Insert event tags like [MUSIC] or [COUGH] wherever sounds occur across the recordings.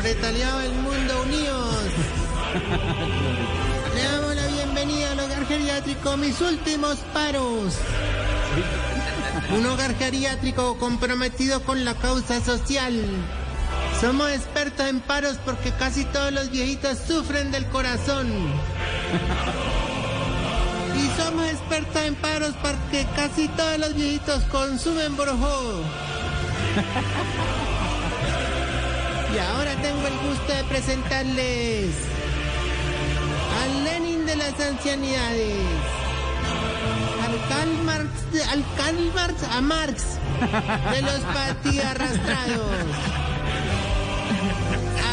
Proletariado del mundo, unidos. Le damos la bienvenida al hogar geriátrico, mis últimos paros. Un hogar geriátrico comprometido con la causa social. Somos expertos en paros porque casi todos los viejitos sufren del corazón. Y somos expertos en paros porque casi todos los viejitos consumen brojo. Y ahora tengo el gusto de presentarles al Lenin de las ancianidades. Al Karl Marx, al Karl Marx a Marx de los patis arrastrados.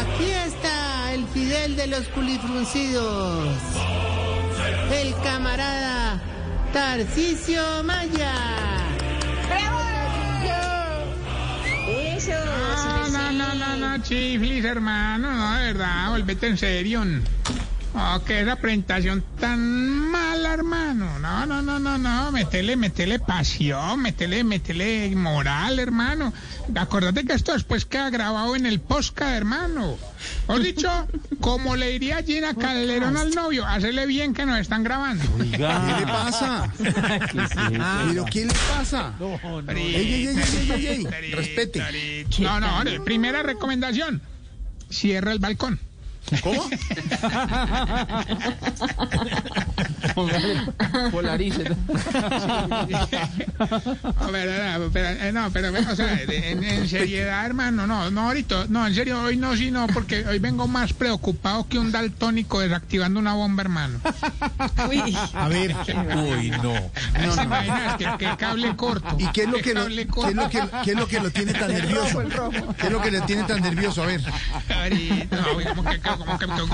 Aquí está el Fidel de los culifruncidos. El camarada Tarcisio Maya. Eso. No, no, no, no, no, chiflis, hermano, no, de verdad, volvete en serio. Oh, que esa presentación tan mala, hermano. No, no, no, no, no. Metele, metele pasión, metele, metele moral, hermano. Acordate que esto después queda grabado en el podcast, hermano. Os [LAUGHS] dicho, como le diría Gina Calderón al novio, hacerle bien que nos están grabando. ¿Qué le pasa? [LAUGHS] ¿Pero qué le pasa? Ey, ey, ey, ey, ey, ey. Respete. No, no, no, primera recomendación. Cierra el balcón. ¿Cómo? [LAUGHS] Polarice. A ver, no, pero, eh, no, pero o sea, en, en, seriedad, hermano, no, no, ahorita, no, en serio, hoy no, sí, no, porque hoy vengo más preocupado que un daltónico desactivando una bomba, hermano. Uy. A ver, uy, no. no, no. Imaginas que, que, cable corto. ¿Y qué es lo que, lo, ¿qué es lo que, qué es lo que lo tiene tan nervioso? ¿Qué es lo que le tiene tan nervioso? A ver. Ahorita, no, como que, como que, como,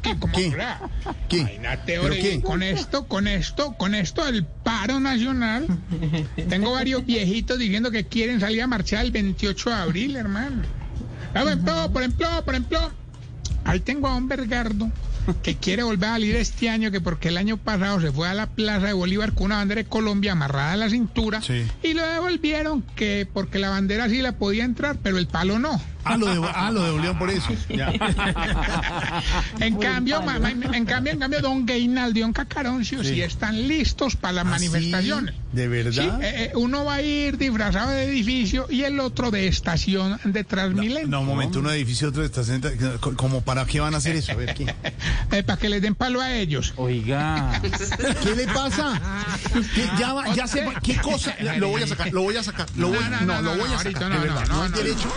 que, como ¿Qué? ¿Qué? Imagínate, ¿Pero qué? con esto, con esto, con esto del paro nacional, tengo varios viejitos diciendo que quieren salir a marchar el 28 de abril, hermano. Por ejemplo, por ejemplo, por ejemplo, ahí tengo a un Bergardo que quiere volver a salir este año, que porque el año pasado se fue a la Plaza de Bolívar con una bandera de Colombia amarrada a la cintura Sí. y lo devolvieron que porque la bandera sí la podía entrar, pero el palo no. Ah, lo, de, ah, lo devolvieron por eso. Ya. En cambio, ma- ma- en cambio, en cambio, don Gainaldo y don Cacaroncio sí, Sí. están listos para las ¿Ah, manifestaciones. sí? ¿De verdad? Sí, eh, eh, uno va a ir disfrazado de edificio y el otro de estación de Transmilenio. No, un momento, uno edificio, otro de estación. ¿Cómo para qué van a hacer eso? A ver, ¿qué? Eh, para que les den palo a ellos. Oiga. ¿Qué le pasa? ¿Qué, ya va, ya se va. ¿Qué cosa? Lo voy a sacar, lo voy a sacar. Lo voy, no, lo voy a sacar. no, de no, verdad. no, No hay no, derecho.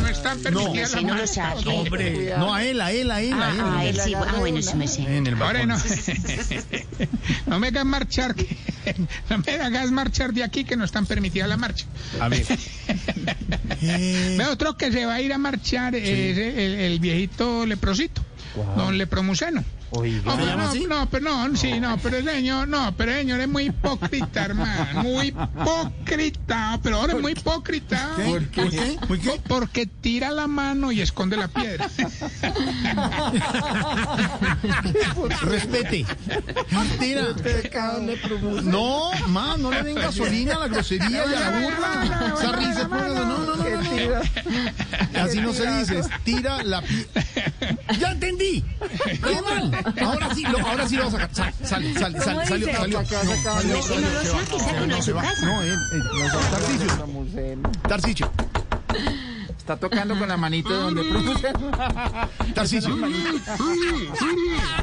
No están permitidas Así las no saque. manifestaciones. No, a él, a él, a él, a él. Ah, ah, él sí. Ah, bueno, sí me sé. En el Ahora no, no me hagas marchar, que- [LAUGHS] no me hagas marchar de aquí que no están permitidas la marcha. A ver. [LAUGHS] Eh, Ve otro que se va a ir a marchar es el, el viejito leprosito, don Lepromuceno. Oiga. No, ¿Se pero llama no, así? no, pero no, sí, no, pero el señor, no, pero el señor es muy hipócrita, [LAUGHS] hermano, muy hipócrita, pero ahora es muy hipócrita. ¿Qué? ¿Por qué? ¿Por qué? Porque tira la mano y esconde la piedra. [LAUGHS] Respete. Mentira. No, ma, no le den gasolina a la grosería y a la burla. Esa risa es por- No, no, no, no, no. Así no se dice. Tira la pi... ¡Ya entendí! [LAUGHS] ¡Qué mal! [LAUGHS] Ahora sí, lo, ahora sí lo va a sacar. Sale, sale, sale, sale, salió, salió. No, no se va. No, él, él. Tarcicio. Tarcicio. Está tocando con la manito donde produce. Tarcicio.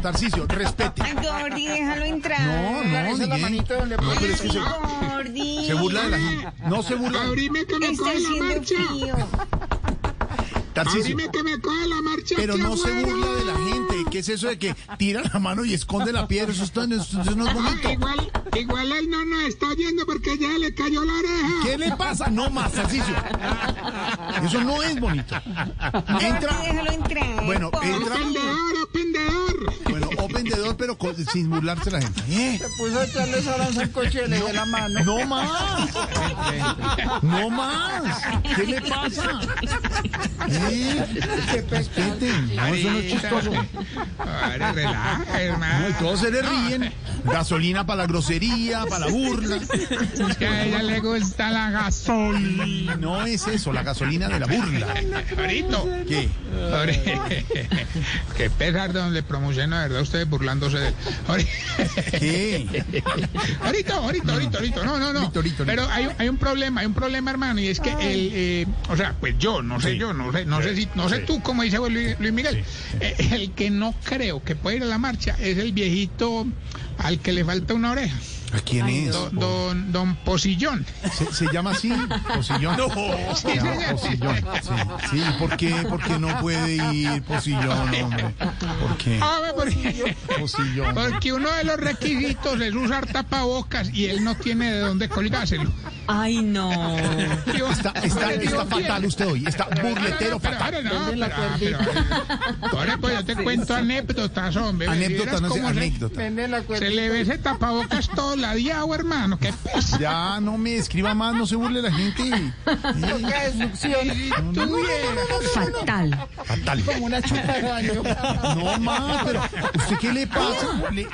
Tarcicio, respete. Ay, Gordi, déjalo entrar. No, no, Esa es la manito donde No, pero es que se, Gordi. se burla de la gente. No se burla. Abrime que me Está coge la haciendo marcha. Frío. Tarcisio, Dime que me coge la marcha pero no se burla de la gente. ¿Qué es eso de que tira la mano y esconde la piedra? Eso, está- eso- eso no es Ah, bonito. igual, igual él no nos está oyendo porque ya le cayó la oreja. ¿Qué le pasa? No más, Tarcisio. Eso no es bonito. Entra. Déjalo entrar. Bueno, entra. Door, pero con- sin burlarse la gente. ¿Eh? Puso a echarle saranza al coche y le dio la mano. No más. No más. ¿Qué le pasa? ¿Eh? Respeten. No, eso no es chistoso. Ahora relaja, No, y hermano. todos se le ríen. Gasolina para la grosería, para la burla. Es que a ella le gusta la gasolina. No es eso, la gasolina de la burla. Ahorita. ¿Qué? Ahora- Qué pesar de donde promocionan, la verdad, ustedes burlándose de él. [LAUGHS] Ahorita- ¿Qué? Ahorita, ahorita, ahorita, ahorita. No, no, no. Pero hay, hay un problema, hay un problema, hermano, y es que el, eh, o sea, pues yo, no sé Sí. yo, no sé, no sé si, no sé Sí. tú, como dice Luis, Luis Miguel. Eh, el que no creo que puede ir a la marcha es el viejito al que le falta una oreja. ¿A quién es? Don, don, don Posillón. ¿Se, se llama así? ¿Posillón? No, se llama Posillón. Sí, sí. ¿Por qué? ¿Por qué no puede ir Posillón, hombre? ¿Por qué? A ver, porque, Posillón. porque uno de los requisitos es usar tapabocas y él no tiene de dónde colgárselo. Ay, no. Está, está, está fatal usted hoy. Está burletero fatal. ahora no, pero, pero, ahora pues yo te cuento anécdotas, hombre. Anécdota, Vieras no sé, cómo se- le ve ese tapabocas todo ladeado, hermano. Qué pesa. Ya no me escriba más, no se burle la gente. Tú vieras. Fatal. Fatal. Como una chupa de baño. No más, pero ¿usted qué le pasa? Eh,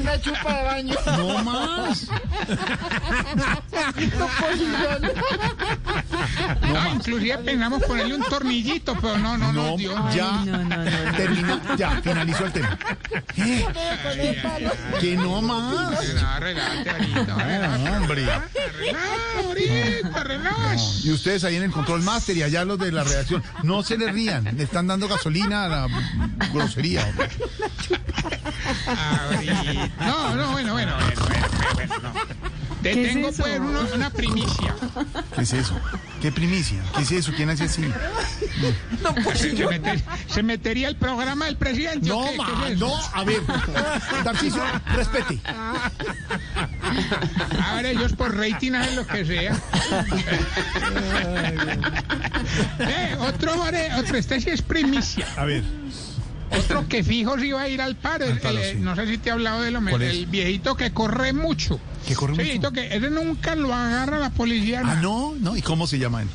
Una chupa de baño. no más. [LAUGHS] No, inclusive pensamos ponerle un tornillito, pero no, no, no, No, Dios. ya no, no, no. termina, ya finalizó el tema. Que no más. No, relájate ahorita, hombre. Y ustedes ahí en el control master y allá los de la redacción, no se le rían, le están dando gasolina a la grosería. No, no, bueno, bueno, bueno, bueno, bueno, no. Te ¿Qué es tengo eso? pues una, una primicia. ¿Qué es eso? ¿Qué primicia? ¿Qué es eso? ¿Quién hace así? Se, meter- se metería el programa del presidente. ¿o No, qué? ma, ¿Qué es no, a ver, Tarcisio, respete. Ahora ellos por rating hacen lo que sea. eh, otro, ore- otro, este sí es primicia. A ver, Otro que fijo si va a ir al el- el- sí. No sé si te he hablado de lo el viejito que corre mucho. ¿Que corre mucho? viejito que ese nunca lo agarra la policía. ah, no, no, ¿y cómo se llama él?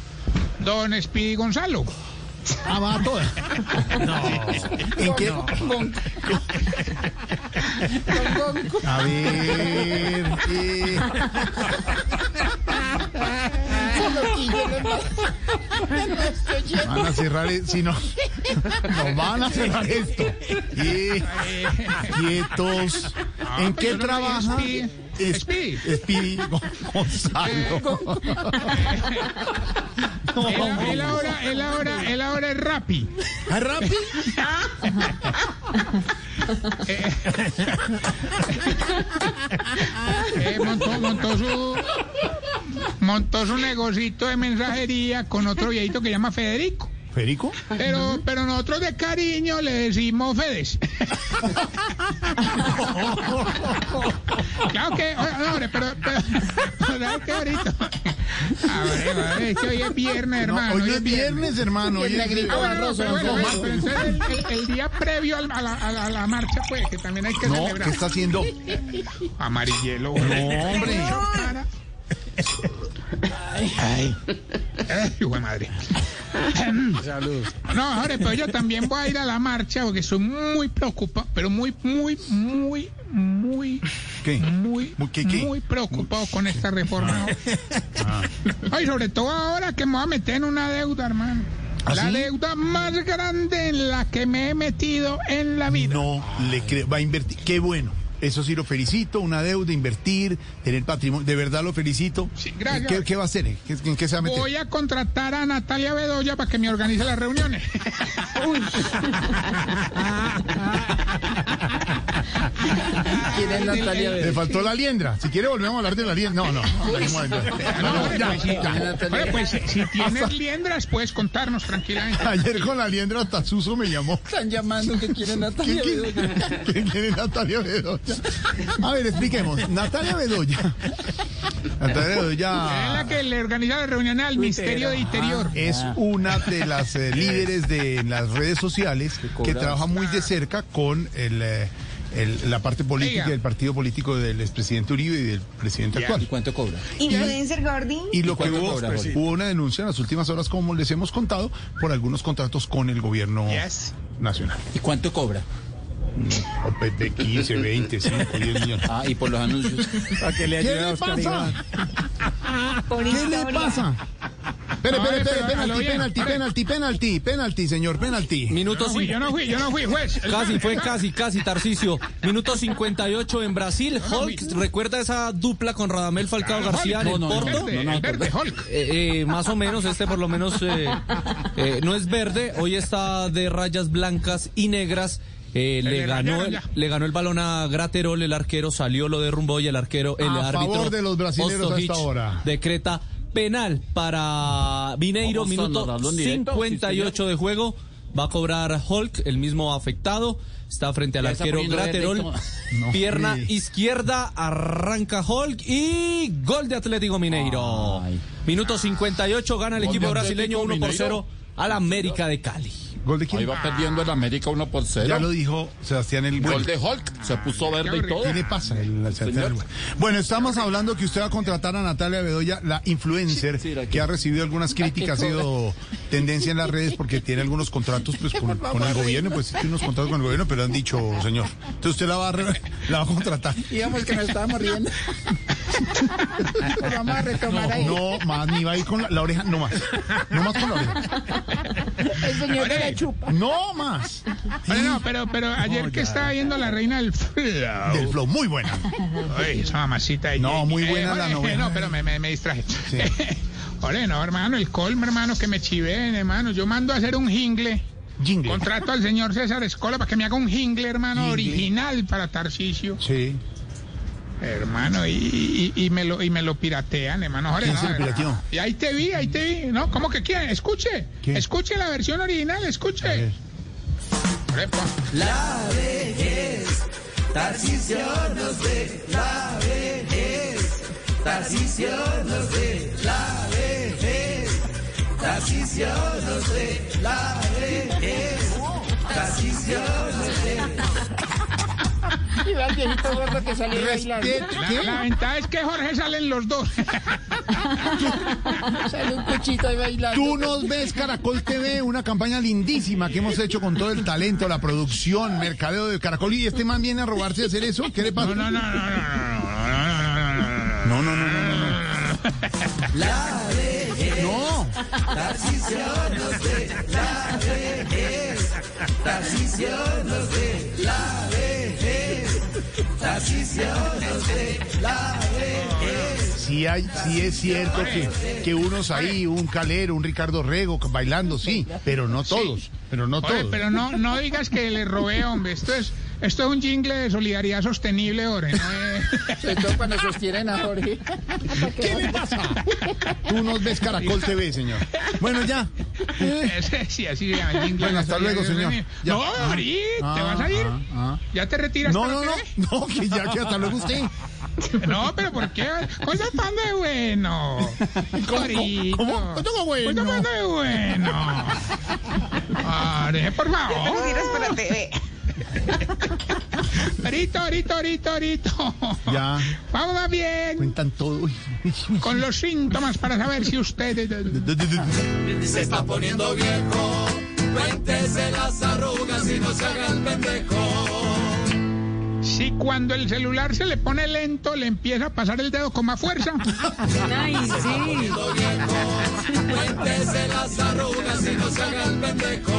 Don Speedy Gonzalo. Ah, va a toda. [LAUGHS] No. ¿En qué? A ver, eh, [LAUGHS] van a cerrar, si no, no van a cerrar esto. Eh, quietos. ¿En qué yo trabaja? Speedy. Speedy Gonzalo. Él, ahora, él ahora, él ahora es Rappi. ¿Ah, Rappi? Eh, montó, montó su montó su negocito de mensajería con otro viejito que se llama Federico. ¿Federico? Pero, pero nosotros de cariño le decimos Fedes. claro que, no, hombre, pero, pero, ¿sabes qué ahorita? A ver, a ver, es que hoy es viernes, No, hermano. hoy no es viernes, hermano. Hoy es Ah, bueno, barroso. pero bueno, no, bueno, más. pero entonces el, el- el día previo al- a la, a la- a la marcha, pues, que también hay que No, celebrar. ¿qué está haciendo? Amarillelo. No, hombre. Ay, hijo de madre. [LAUGHS] No, ahora, pero yo también voy a ir a la marcha porque estoy muy preocupado, pero muy, muy, muy, muy, ¿Qué? muy, ¿Muy qué, qué? muy preocupado con esta reforma. Ah. [LAUGHS] Ay, sobre todo ahora que me voy a meter en una deuda, hermano. ¿Ah, la sí? deuda más grande en la que me he metido en la vida. No le creo. Va a invertir. Qué bueno. Eso sí lo felicito. Una deuda, invertir, tener patrimonio. De verdad lo felicito. Sí, gracias. ¿Qué, qué va a hacer? ¿Qué- ¿En qué se va a meter? Voy a contratar a Natalia Bedoya para que me organice las reuniones. [LAUGHS] [LAUGHS] ¿Quién es Natalia Le Bedoya? faltó la liendra. Si quiere volvemos a hablar de la liendra. No, no. no, ya, pues, sí. ya. Oye, pues si, [LAUGHS] tienes liendras, puedes contarnos tranquilamente. Ayer con la liendra hasta Suso me llamó. Están llamando que quieren ¿Quién Natalia quiere, Bedoya. [LAUGHS] ¿Quién quiere Natalia Bedoya? A ver, expliquemos. Natalia Bedoya. Natalia Es la Bedoya que le organiza la reunión al Ministerio de Interior. es una de las eh, [LAUGHS] líderes de las redes sociales que trabaja muy de cerca con el, eh, el- la parte política del partido político del expresidente Uribe y del presidente Ya. ¿Y actual. cuánto cobra? Influencer Gordy. Y lo que cuánto hubo, cobra, pues, hubo una denuncia en las últimas horas, como les hemos contado, por algunos contratos con el gobierno Yes. nacional. ¿Y cuánto cobra? O pe- De 15, 20, 5, 10 millones. Ah, y por los anuncios. Para que le ¿Qué le pasa? ¿Qué le pasa? Espere, espere, espere, penalti, penalti, penalti, penalti, penalti, señor, penalti. Yo Minuto no fui, cin- yo no fui, yo no fui, juez. [LAUGHS] Casi, fue casi, casi, Tarcicio. Minuto 58 en Brasil. Hulk, ¿recuerda esa dupla con Radamel Falcao García en No, el no, no, Porto? Verde, No, no, el verde, Hulk. Eh, eh, más o menos, este por lo menos eh, no es verde, hoy está de rayas blancas y negras. Eh, le, ganó el, le ganó el balón a Graterol, el arquero salió, lo derrumbó y el arquero, el A árbitro favor de los brasileños a Ostojic, esta hora. decreta penal para Mineiro, minuto narrarlo en directo, 58 de juego. Va a cobrar Hulk, el mismo afectado. Está frente al arquero Graterol. [LAUGHS] No, Pierna sí. izquierda, arranca Hulk y gol de Atlético Mineiro. Ay. Minuto 58, gana el Gol equipo brasileño Atlético 1 por Mineiro. 0 al América de Cali. ¿Gol de Ahí quién? va perdiendo el América 1 por 0. Ya lo dijo Sebastián el Gol de Hulk. Se puso verde y todo. ¿Qué le pasa? El- el Sebastián el Bueno. Bueno, estamos hablando que usted va a contratar a Natalia Bedoya, la influencer, Sí, sí, la que- ha recibido algunas críticas, ha sido tendencia en las redes porque tiene algunos contratos pues, [LAUGHS] con, con el gobierno, pues sí tiene unos contratos con el gobierno, pero han dicho, señor, entonces usted la va a, re- la va a contratar. Digamos que nos estábamos riendo. Pero [LAUGHS] vamos a retomar ahí. No, más, ni va a ir con la, la oreja, no más. No más con la oreja. [LAUGHS] El señor de la chupa. No más. Pero no, pero, pero ayer que estaba viendo la reina del flow. Del flow, muy buena. Ay, esa mamacita. de No, muy buena la oye, novela. No, pero me, me, me distraje. Sí. [LAUGHS] Oye, no, hermano, el colmo, hermano, que me chiven, hermano. Yo mando a hacer un jingle. Jingle. Contrato al señor César Escola para que me haga un jingle, hermano, Jingle. original para Tarcisio. Sí. Hermano, y, y, y me lo, y me lo piratean, hermano. Jorge, ¿Quién no, se lo pirateó? Y ahí te vi, ahí te vi. ¿No? ¿Cómo que quién? Escuche. ¿Qué? Escuche la versión original, escuche. ver. Jorge, pon. Y el viejito gordo que salió bailando. Respete- La, la ventaja es que Jorge salen los dos. Sale un cuchito ahí bailando. Tú nos ves Caracol TV, una campaña lindísima que hemos hecho con todo el talento, la producción, mercadeo de Caracol y este man viene a robarse a hacer eso. ¿Qué le pasa? No, no, no, no, no, no, no, no, no, no, no, no. No, no, no, no, no. no. No. Sí, hay, sí es cierto que, que unos ahí, un Calero, un Ricardo Rego bailando, sí, pero no todos, pero no Oye, todos. pero no, no digas que le robé, hombre. Esto es, esto es un jingle de solidaridad sostenible, Jorge. No es... Sobre todo cuando sostienen a Jorge. [LAUGHS] ¿Qué le pasa? Tú nos ves Caracol TV, señor. Bueno, ya. [LAUGHS] Ese sí, así se llama el jingle. Bueno, hasta luego, señor. Ya. No, Ah, ahorita, ¿te vas a ir? ah, ah. ¿Ya te retiras? No, no, no, no, que ya, que hasta luego usted. [LAUGHS] No, pero ¿por qué? Cosas pan de bueno. Cómo? ¿Cómo tengo bueno? Cosas pan de bueno. Jorge, por favor. Tiras para TV. Torito, torito, torito, torito. Ya. Vamos a bien. Cuentan todo. Con los síntomas para saber si usted... Se está poniendo viejo. Cuéntese las arrugas y no se haga el pendejo. Si cuando el celular se le pone lento, le empieza a pasar el dedo con más fuerza. Ay, sí. las arrugas y no se haga el pendejo.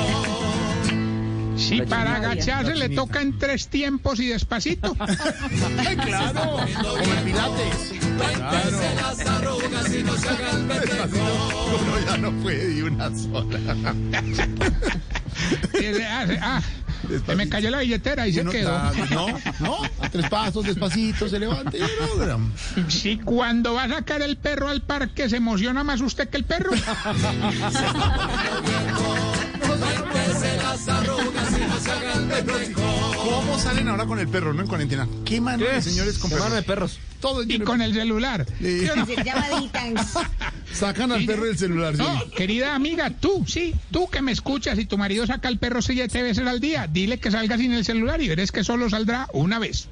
Si para agacharse le toca en tres tiempos y despacito. ¡Ay, [LAUGHS] claro! Como en Pilates. Claro. Uno ya no puede de una sola. [LAUGHS] Ah, Se me cayó la billetera y se Uno- quedó. No, no, a tres pasos, despacito, se levanta y lo logra. Si cuando va a sacar el perro al parque se emociona más usted que el perro. [LAUGHS] ¿Cómo salen ahora con el perro, no en cuarentena? ¿Qué mano de señores con Qué mano de perros? perros. Todo Y con el celular. Sí. ¿Sí no? Llamaditas. [LAUGHS] Sacan al perro del celular. sí. Querida amiga, tú, sí, tú que me escuchas y tu marido saca al perro siete veces al día, dile que salga sin el celular y verás que solo saldrá una vez.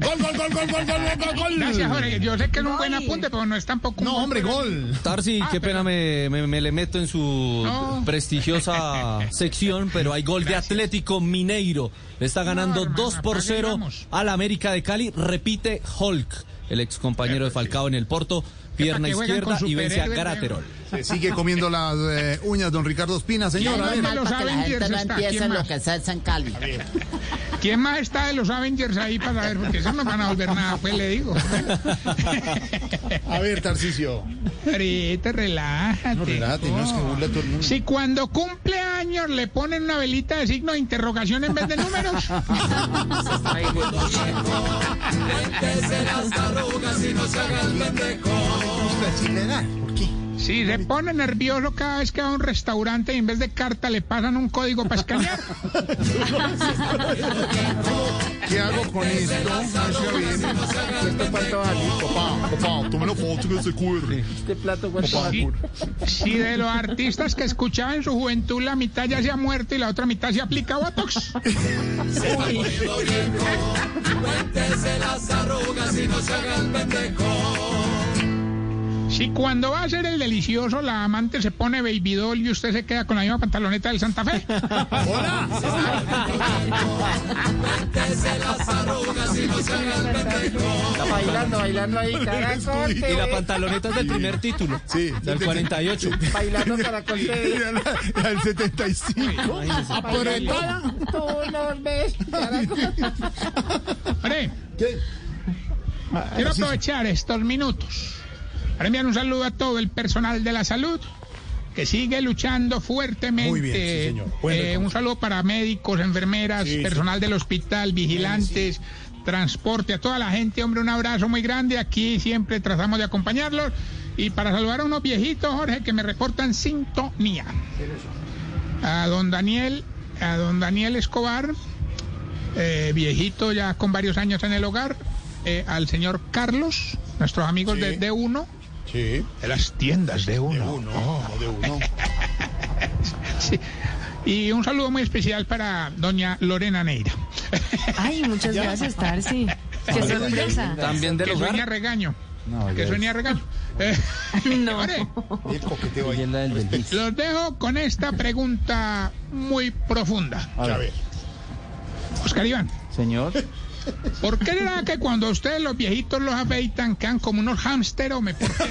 Gol, gol, gol, gol, gol, gol, gol, gol. Gracias, Jorge. Yo sé que es un buen apunte, pero no es tampoco un No, hombre, gol. Tarsi, Ah, qué pero- pena me, me- me le meto en su No. prestigiosa [LAUGHS] sección, pero hay gol de Atlético Mineiro. Le está ganando hermano, 2 por apague, 0 vamos. al América de Cali. Repite Hulk, el ex compañero de Falcao en el Porto. Pierna izquierda y vence a Graterol. Se sigue comiendo las eh, uñas, don Ricardo Espina, señora. a ver. de los Avengers está? ¿Quién más? en Cali. ¿Quién más está de los Avengers ahí para saber? Porque esos no van a volver nada, pues le digo. A ver, Tarcicio. Ahorita, relájate. No, relájate, no es que burla a todo el mundo. Si cuando cumple años le ponen una velita de signo de interrogación en vez de números. ¿Por qué? Si se pone nervioso cada vez que va a un restaurante y en vez de carta le pasan un código para escanear. [LAUGHS] ¿Qué hago con esto? No. Esto vale. Papá, papá, tome la foto que se cubre. Este plato Papá, vale. Si de los artistas que escuchaba en su juventud la mitad ya se ha muerto y la otra mitad se aplica Botox. Si cuando va a ser el delicioso la amante se pone baby doll y usted se queda con la misma pantaloneta del Santa Fe. [LAUGHS] ¡Hola! Está bailando, bailando ahí, caracol. Y la pantaloneta es del primer título. Sí, Del 48. Bailando [LAUGHS] caracol TV. Del 75. Apretada. Tú quiero aprovechar estos minutos para enviar un saludo a todo el personal de la salud que sigue luchando fuertemente. Muy bien, sí, señor. Eh, un saludo para médicos, enfermeras, Sí, sí. personal del hospital, vigilantes, transporte, a toda la gente, hombre, un abrazo muy grande. Aquí siempre tratamos de acompañarlos. Y para saludar a unos viejitos, Jorge, que me reportan sintonía. A don Daniel, a don Daniel Escobar, eh, viejito ya con varios años en el hogar, eh, al señor Carlos, nuestros amigos de D1, Sí. de las tiendas de De uno. uno, no de uno. [LAUGHS] Sí. Y un saludo muy especial para doña Lorena Neira, Ay, muchas gracias, Tarsi. Qué sorpresa. También del que sueña regaño. No, que sueña regaño. [LAUGHS] Eh, [LAUGHS] No. Belvis. los dejo con esta pregunta muy profunda. A ver. Oscar Iván, Señor. ¿Por qué será que cuando ustedes los viejitos los afeitan quedan como unos hámster me por qué?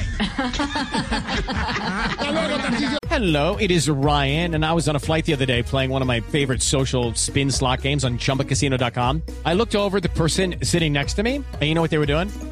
Hello, it is Ryan, and I was on a flight the other day playing one of my favorite social spin slot games on chumbacasino.com. I looked over the person sitting next to me, and you know what they were doing?